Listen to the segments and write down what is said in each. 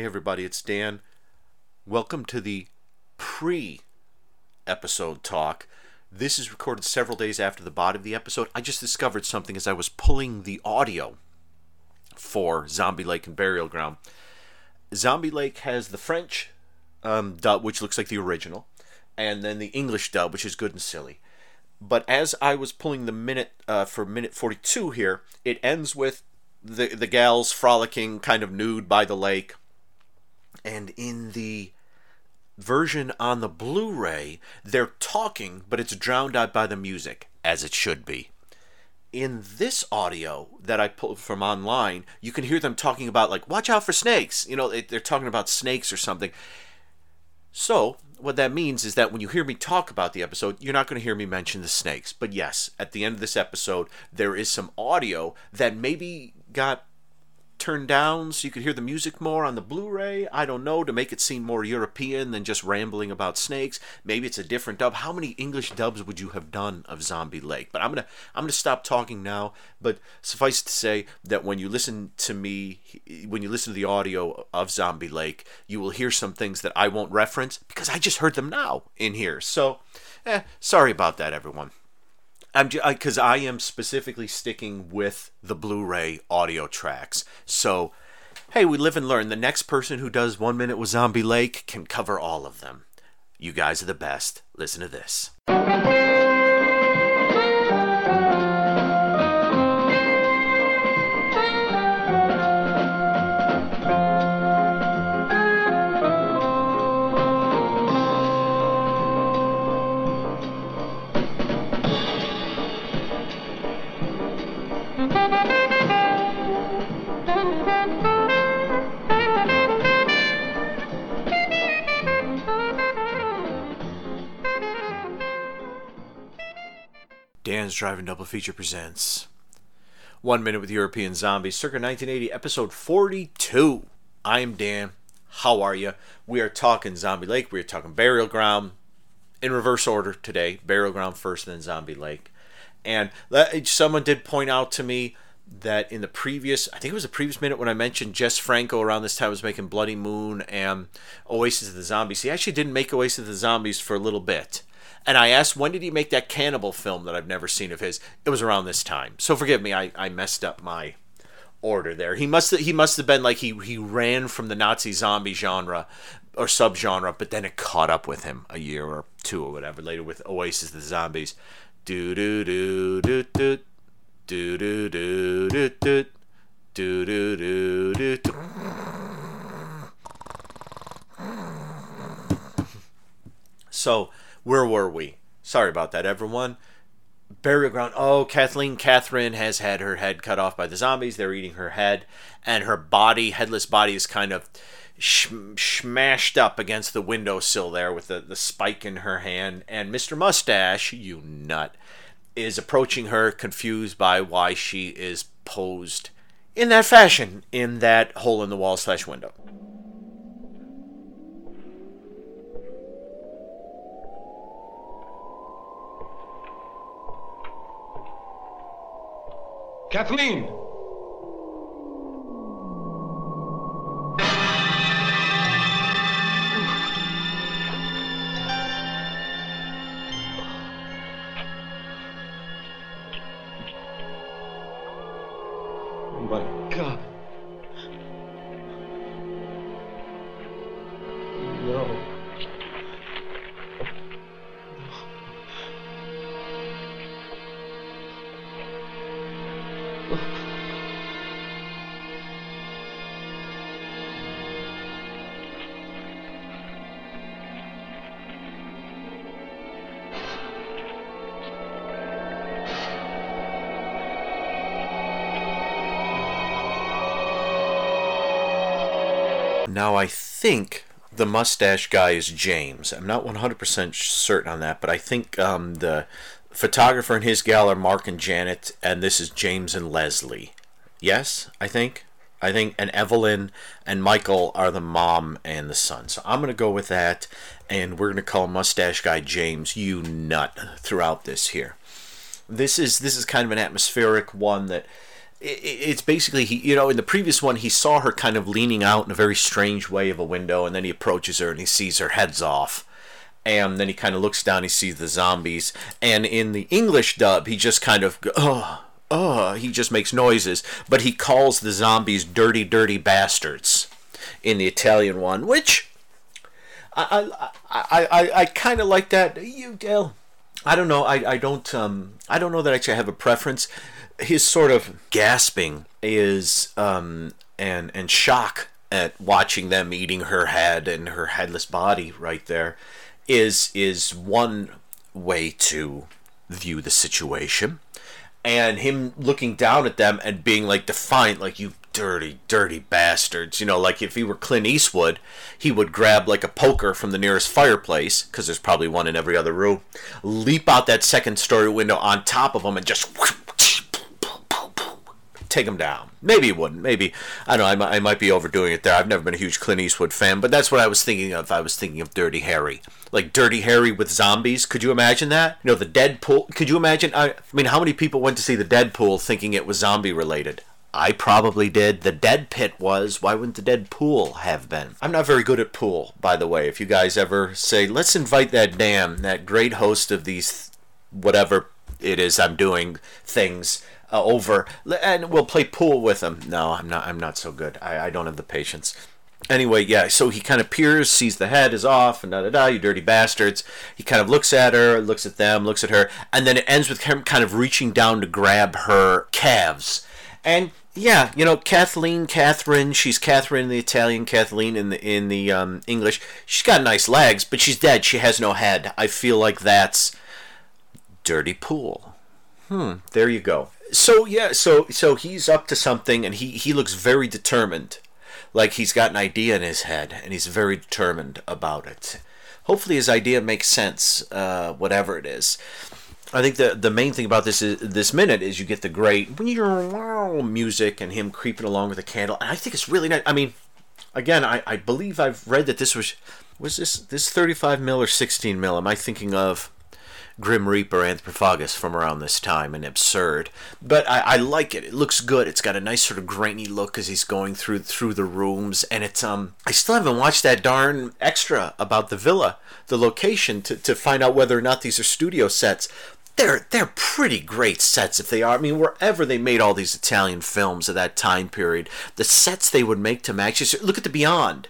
Hey, everybody, it's Dan. Welcome to the pre episode talk. This is recorded several days after the body of the episode. I just discovered something as I was pulling the audio for Zombie Lake and Burial Ground. Zombie Lake has the French um, dub, which looks like the original, and then the English dub, which is good and silly. But as I was pulling the minute uh, for minute 42 here, it ends with the the gals frolicking, kind of nude by the lake, and in the version on the Blu-ray, they're talking, but it's drowned out by the music, as it should be. In this audio that I pulled from online, you can hear them talking about like, "Watch out for snakes." You know, they're talking about snakes or something. So, what that means is that when you hear me talk about the episode, you're not going to hear me mention the snakes. But yes, at the end of this episode, there is some audio that maybe got turned down so you could hear the music more on the Blu-ray. I don't know to make it seem more European than just rambling about snakes. Maybe it's a different dub. How many English dubs would you have done of Zombie Lake? But I'm gonna I'm gonna stop talking now. But suffice to say that when you listen to me, when you listen to the audio of Zombie Lake, you will hear some things that I won't reference because I just heard them now in here. So, eh, sorry about that, everyone. I'm because I, I am specifically sticking with the Blu-ray audio tracks. So, hey, we live and learn. The next person who does one minute with Zombie Lake can cover all of them. You guys are the best. Listen to this. Dan's Driving Double Feature presents One Minute with European Zombies, circa 1980, episode 42. I am Dan. How are you? We are talking Zombie Lake. We are talking Burial Ground in reverse order today. Burial Ground first, then Zombie Lake. And someone did point out to me that in the previous, I think it was the previous minute when I mentioned Jess Franco around this time was making Bloody Moon and Oasis of the Zombies. He actually didn't make Oasis of the Zombies for a little bit. And I asked, when did he make that cannibal film that I've never seen of his? It was around this time. So forgive me, I, I messed up my order there. He must he must have been like he he ran from the Nazi zombie genre or subgenre, but then it caught up with him a year or two or whatever later with Oasis the Zombies. Do do do do do do do do do do do do do so where were we? Sorry about that, everyone. Burial ground. Oh, Kathleen Catherine has had her head cut off by the zombies. They're eating her head, and her body, headless body, is kind of sh- smashed up against the windowsill there with the, the spike in her hand. And Mr. Mustache, you nut, is approaching her, confused by why she is posed in that fashion in that hole in the wall slash window. Kathleen! Now I think the mustache guy is James. I'm not 100% certain on that, but I think um, the photographer and his gal are Mark and Janet, and this is James and Leslie. Yes, I think. I think, and Evelyn and Michael are the mom and the son. So I'm going to go with that, and we're going to call Mustache Guy James, you nut, throughout this here. This is this is kind of an atmospheric one that it's basically he you know in the previous one he saw her kind of leaning out in a very strange way of a window and then he approaches her and he sees her head's off. And then he kind of looks down he sees the zombies. And in the english dub he just kind of oh oh he just makes noises. But he calls the zombies dirty dirty bastards in the italian one which i i i i, I kind of like that. You Dale. i don't know i i don't um i don't know that I actually have a preference his sort of gasping is um, and and shock at watching them eating her head and her headless body right there is is one way to view the situation. And him looking down at them and being like defiant like you dirty dirty bastards you know like if he were clint eastwood he would grab like a poker from the nearest fireplace because there's probably one in every other room leap out that second story window on top of them and just take him down. Maybe he wouldn't. Maybe I don't know. I might, I might be overdoing it there. I've never been a huge Clint Eastwood fan, but that's what I was thinking of. I was thinking of Dirty Harry, like Dirty Harry with zombies. Could you imagine that? You know, the Dead Pool. Could you imagine? I, I mean, how many people went to see the Dead Pool thinking it was zombie related? I probably did. The dead pit was. Why wouldn't the dead pool have been? I'm not very good at pool, by the way. If you guys ever say, let's invite that damn, that great host of these, whatever it is I'm doing, things uh, over, and we'll play pool with him. No, I'm not. I'm not so good. I, I don't have the patience. Anyway, yeah. So he kind of peers, sees the head is off, and da da da. You dirty bastards. He kind of looks at her, looks at them, looks at her, and then it ends with him kind of reaching down to grab her calves. And yeah, you know, Kathleen, Catherine. She's Catherine in the Italian, Kathleen in the in the um, English. She's got nice legs, but she's dead. She has no head. I feel like that's dirty pool. Hmm. There you go so yeah, so so he's up to something, and he he looks very determined, like he's got an idea in his head, and he's very determined about it. Hopefully, his idea makes sense, uh, whatever it is. I think the the main thing about this is this minute is you get the great music and him creeping along with a candle. And I think it's really nice. I mean, again, I, I believe I've read that this was was this this 35 mil or 16 mil. Am I thinking of? Grim Reaper Anthropophagus from around this time and absurd. But I, I like it. It looks good. It's got a nice sort of grainy look as he's going through through the rooms, and it's um. I still haven't watched that darn extra about the villa, the location, to, to find out whether or not these are studio sets. They're they're pretty great sets if they are. I mean, wherever they made all these Italian films of that time period, the sets they would make to match. Look at the Beyond.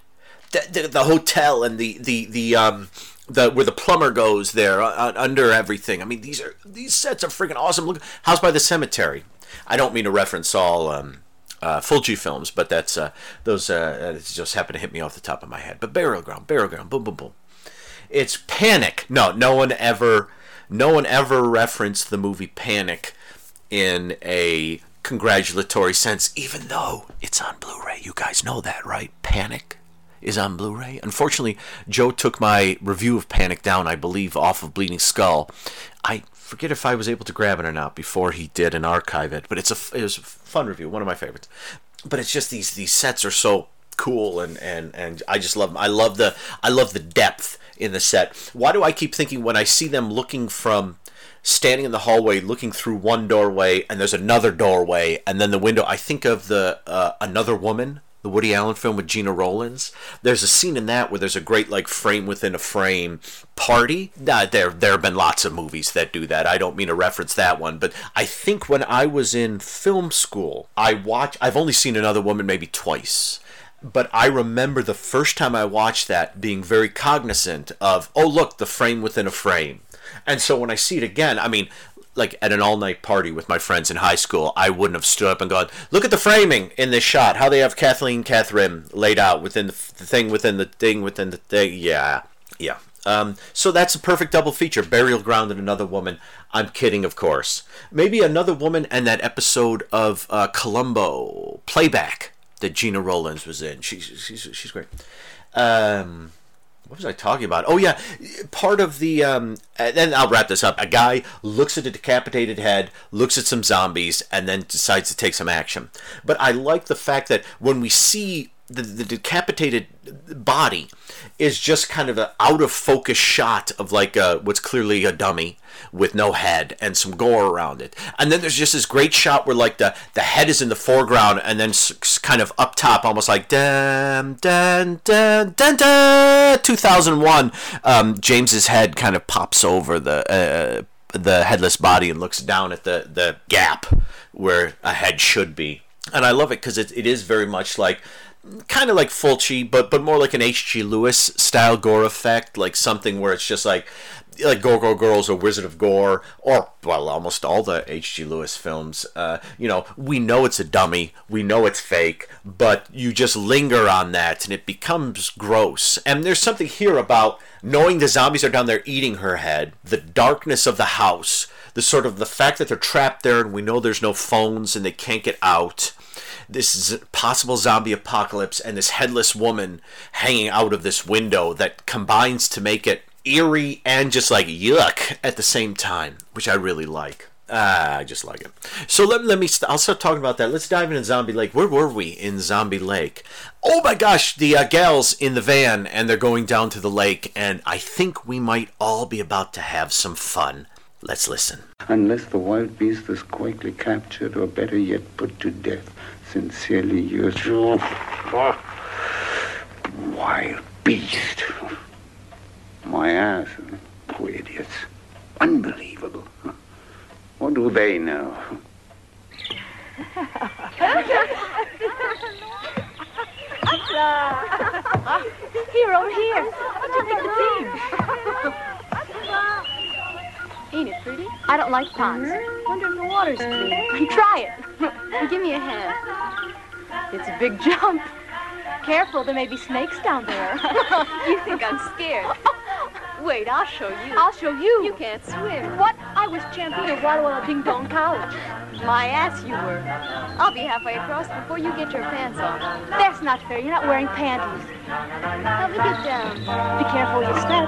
The, the, the hotel and the the the um the where the plumber goes there uh, uh, under everything. I mean, these are these sets are freaking awesome. Look, House by the Cemetery. I don't mean to reference all um, uh, Fulci films, but that's uh, those uh, just happen to hit me off the top of my head. But Burial Ground, Burial Ground, boom, boom, boom. It's Panic. No, no one ever, no one ever referenced the movie Panic in a congratulatory sense, even though it's on Blu-ray. You guys know that, right? Panic is on Blu-ray. Unfortunately, Joe took my review of Panic down, I believe, off of Bleeding Skull. I forget if I was able to grab it or not before he did and archive it, but it's a it was a fun review, one of my favorites. But it's just these these sets are so cool and and and I just love them. I love the I love the depth in the set. Why do I keep thinking when I see them looking from standing in the hallway looking through one doorway and there's another doorway and then the window I think of the uh, another woman the Woody Allen film with Gena Rowlands. There's a scene in that where there's a great like frame within a frame party. Uh, there there have been lots of movies that do that. I don't mean to reference that one, but I think when I was in film school, I watched. I've only seen Another Woman maybe twice. But I remember the first time I watched that being very cognizant of, oh, look, the frame within a frame. And so when I see it again, I mean, like at an all night party with my friends in high school, I wouldn't have stood up and gone, "Look at the framing in this shot. How they have Kathleen Catherine laid out within the, the thing within the thing within the thing." Yeah, yeah. Um, so that's a perfect double feature: Burial Ground and Another Woman. I'm kidding, of course. Maybe Another Woman and that episode of uh, Columbo playback that Gena Rowlands was in. She's she's she's great. Um, what was I talking about? Oh yeah, part of the um, and I'll wrap this up. A guy looks at a decapitated head, looks at some zombies, and then decides to take some action. But I like the fact that when we see the, the decapitated body is just kind of an out of focus shot of like a, what's clearly a dummy with no head and some gore around it. And then there's just this great shot where like the, the head is in the foreground and then kind of up top, almost like dun dun dun dun dun. 2001, um, James's head kind of pops over the uh, the headless body and looks down at the the gap where a head should be. And I love it because it, it is very much like kind of like Fulci, but but more like an H.G. Lewis style gore effect, like something where it's just like like Go Girls or Wizard of Gore, or well, almost all the H.G. Lewis films. Uh, you know, we know it's a dummy, we know it's fake, but you just linger on that, and it becomes gross. And there's something here about knowing the zombies are down there eating her head, the darkness of the house, the sort of the fact that they're trapped there, and we know there's no phones and they can't get out this possible zombie apocalypse and this headless woman hanging out of this window that combines to make it eerie and just like yuck at the same time, which I really like. Ah, I just like it. So let, let me. St- I'll start talking about that. Let's dive into Zombie Lake. Where were we in Zombie Lake? Oh my gosh, the uh, gals in the van, and they're going down to the lake, and I think we might all be about to have some fun. Let's listen. Unless the wild beast is quickly captured or better yet put to death. Sincerely yours. Wild beast. My ass. Poor idiots. Unbelievable. What do they know? Here, over here. What do you think the theme? I don't like ponds. Wonder if the water's clean. Try it. Give me a hand. It's a big jump. Careful, there may be snakes down there. you think I'm scared? Wait, I'll show you. I'll show you. You can't swim. What? I was champion of Walla Walla Ding Dong College. My ass, you were. I'll be halfway across before you get your pants on. That's not fair. You're not wearing panties. Help me get down. Be careful you step.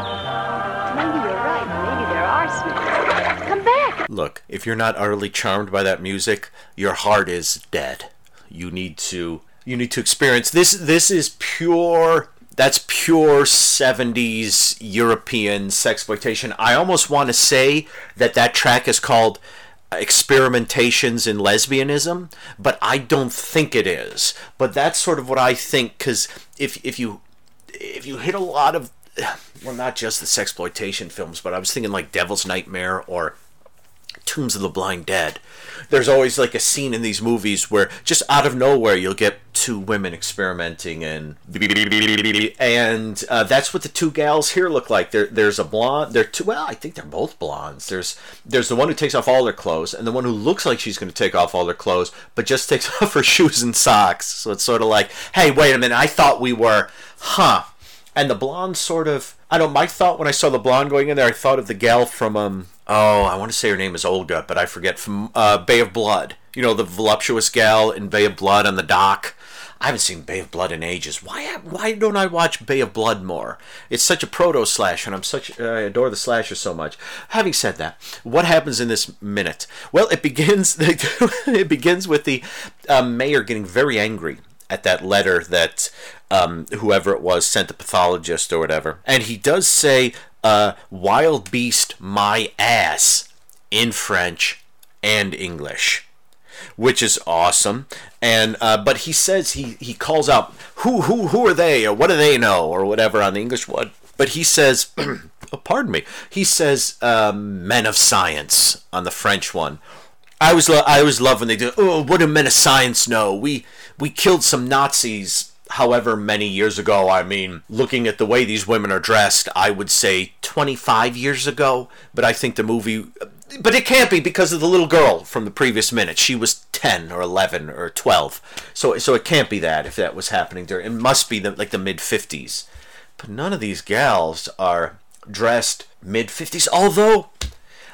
Maybe you're right. Maybe there are snakes. Come back. Look, if you're not utterly charmed by that music, your heart is dead. You need to you need to experience this this is pure that's pure 70s European sexploitation. I almost want to say that that track is called experimentations in lesbianism, but I don't think it is. But that's sort of what I think cuz if if you if you hit a lot of well not just the sexploitation films, but I was thinking like Devil's Nightmare or Tombs of the Blind Dead. There's always like a scene in these movies where just out of nowhere you'll get two women experimenting and and uh, that's what the two gals here look like. There, there's a blonde. They're two. Well, I think they're both blondes. There's there's the one who takes off all their clothes and the one who looks like she's going to take off all their clothes but just takes off her shoes and socks. So it's sort of like, hey, wait a minute. I thought we were, huh? And the blonde sort of. I don't. My thought when I saw the blonde going in there, I thought of the gal from um. Oh, I want to say her name is Olga, but I forget from uh, Bay of Blood. You know the voluptuous gal in Bay of Blood on the dock. I haven't seen Bay of Blood in ages. Why why don't I watch Bay of Blood more? It's such a proto slash, and I'm such I adore the slasher so much. Having said that, what happens in this minute? Well, it begins it begins with the um, mayor getting very angry at that letter that um, whoever it was sent the pathologist or whatever, and he does say uh, "wild beast my ass" in French and English which is awesome. And uh, but he says he he calls out who who who are they or what do they know or whatever on the English one. But he says, oh, pardon me, he says um, men of science on the French one. I was I always love when they do. Oh, what do men of science know? We we killed some Nazis. However many years ago, I mean, looking at the way these women are dressed, I would say 25 years ago. But I think the movie but it can't be because of the little girl from the previous minute. She was 10 or 11 or 12. So so it can't be that if that was happening during. It must be the, like the mid 50s. But none of these gals are dressed mid 50s. Although,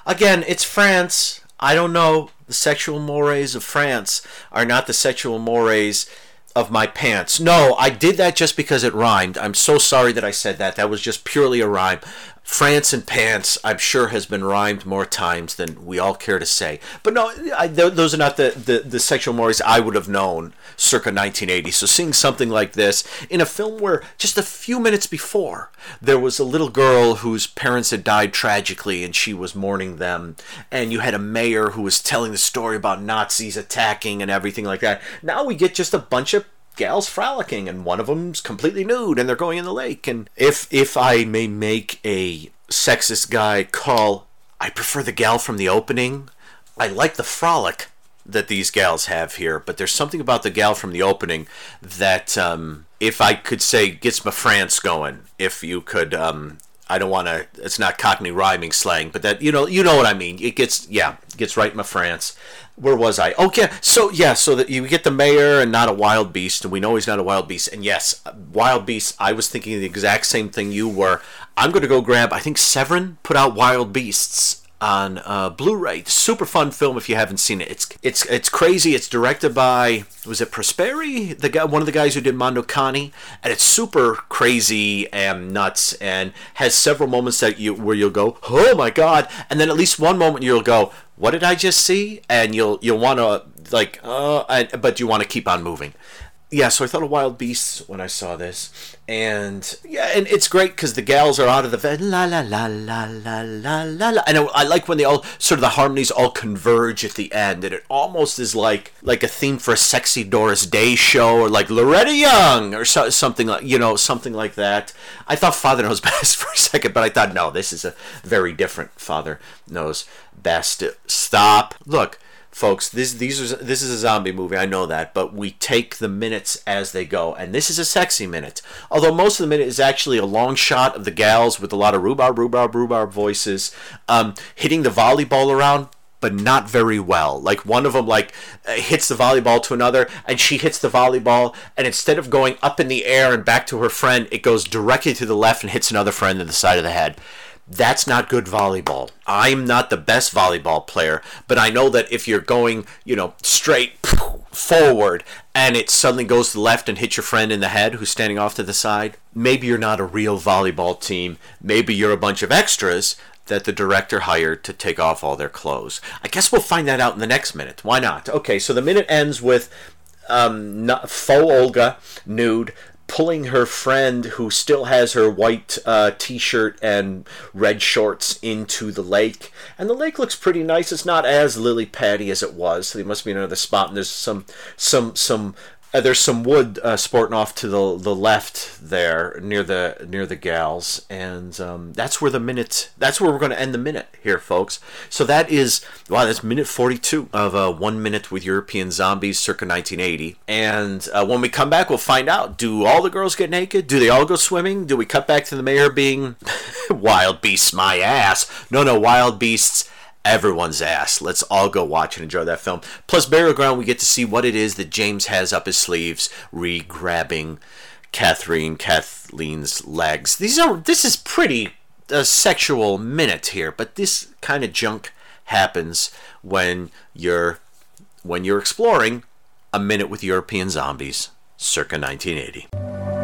again, it's France. I don't know. The sexual mores of France are not the sexual mores of my pants. No, I did that just because it rhymed. I'm so sorry that I said that. That was just purely a rhyme. France and pants, I'm sure, has been rhymed more times than we all care to say. But no, I, th- those are not the, the, the sexual mores I would have known circa 1980. So seeing something like this in a film where just a few minutes before there was a little girl whose parents had died tragically and she was mourning them, and you had a mayor who was telling the story about Nazis attacking and everything like that. Now we get just a bunch of gals frolicking and one of them's completely nude and they're going in the lake. And if if i may make a sexist guy call i prefer the gal from the opening i like the frolic that these gals have here but there's something about the gal from the opening that um, if i could say gets my france going if you could um, I don't want to. It's not Cockney rhyming slang, but that you know, you know what I mean. It gets yeah, gets right in my France where was I? Oh, okay, so yeah, so that you get the mayor and not a wild beast, and we know he's not a wild beast. And yes, wild beast. I was thinking the exact same thing you were. I'm going to go grab. I think Severin put out Wild Beasts on uh, Blu-ray. Super fun film if you haven't seen it. It's it's it's crazy. It's directed by was it Prosperi, the guy, one of the guys who did Mondo Cane, and it's super crazy and nuts, and has several moments that you where you'll go, oh my god, and then at least one moment you'll go, what did I just see? And you'll you'll want to like, uh, but you want to keep on moving yeah, so I thought of Wild Beasts when I saw this, and yeah, and it's great because the gals are out of the bed, la la la la la la la la, and I, I, like when they all sort of the harmonies all converge at the end, and it almost is like like a theme for a sexy Doris Day show, or like Loretta Young, or so, something like you know something like that. I thought Father Knows Best for a second, but I thought no, this is a very different Father Knows Best. Stop, look folks this these are this is a zombie movie i know that but we take the minutes as they go and this is a sexy minute although most of the minute is actually a long shot of the gals with a lot of rhubarb rhubarb rhubarb voices um, hitting the volleyball around but not very well. Like one of them like uh, hits the volleyball to another and she hits the volleyball and instead of going up in the air and back to her friend, it goes directly to the left and hits another friend in the side of the head. That's not good volleyball. I'm not the best volleyball player, but I know that if you're going, you know, straight forward and it suddenly goes to the left and hits your friend in the head who's standing off to the side, maybe you're not a real volleyball team. Maybe you're a bunch of extras that the director hired to take off all their clothes. I guess we'll find that out in the next minute. Why not? Okay, so the minute ends with um, faux Olga nude pulling her friend who still has her white uh, t-shirt and red shorts into the lake. And the lake looks pretty nice. It's not as lily paddy as it was. So there must be another spot and there's some some some uh, there's some wood uh, sporting off to the the left there near the near the gals, and um, that's where the minute. That's where we're going to end the minute here, folks. So that is wow. That's minute 42 of uh, one minute with European zombies, circa 1980. And uh, when we come back, we'll find out: Do all the girls get naked? Do they all go swimming? Do we cut back to the mayor being wild beasts? My ass. No, no, wild beasts everyone's ass. Let's all go watch and enjoy that film. Plus, Burial Ground, we get to see what it is that James has up his sleeves, re grabbing Catherine, Kathleen's legs. These are this is pretty a sexual minute here, but this kind of junk happens when you're when you're exploring a minute with European zombies, circa 1980.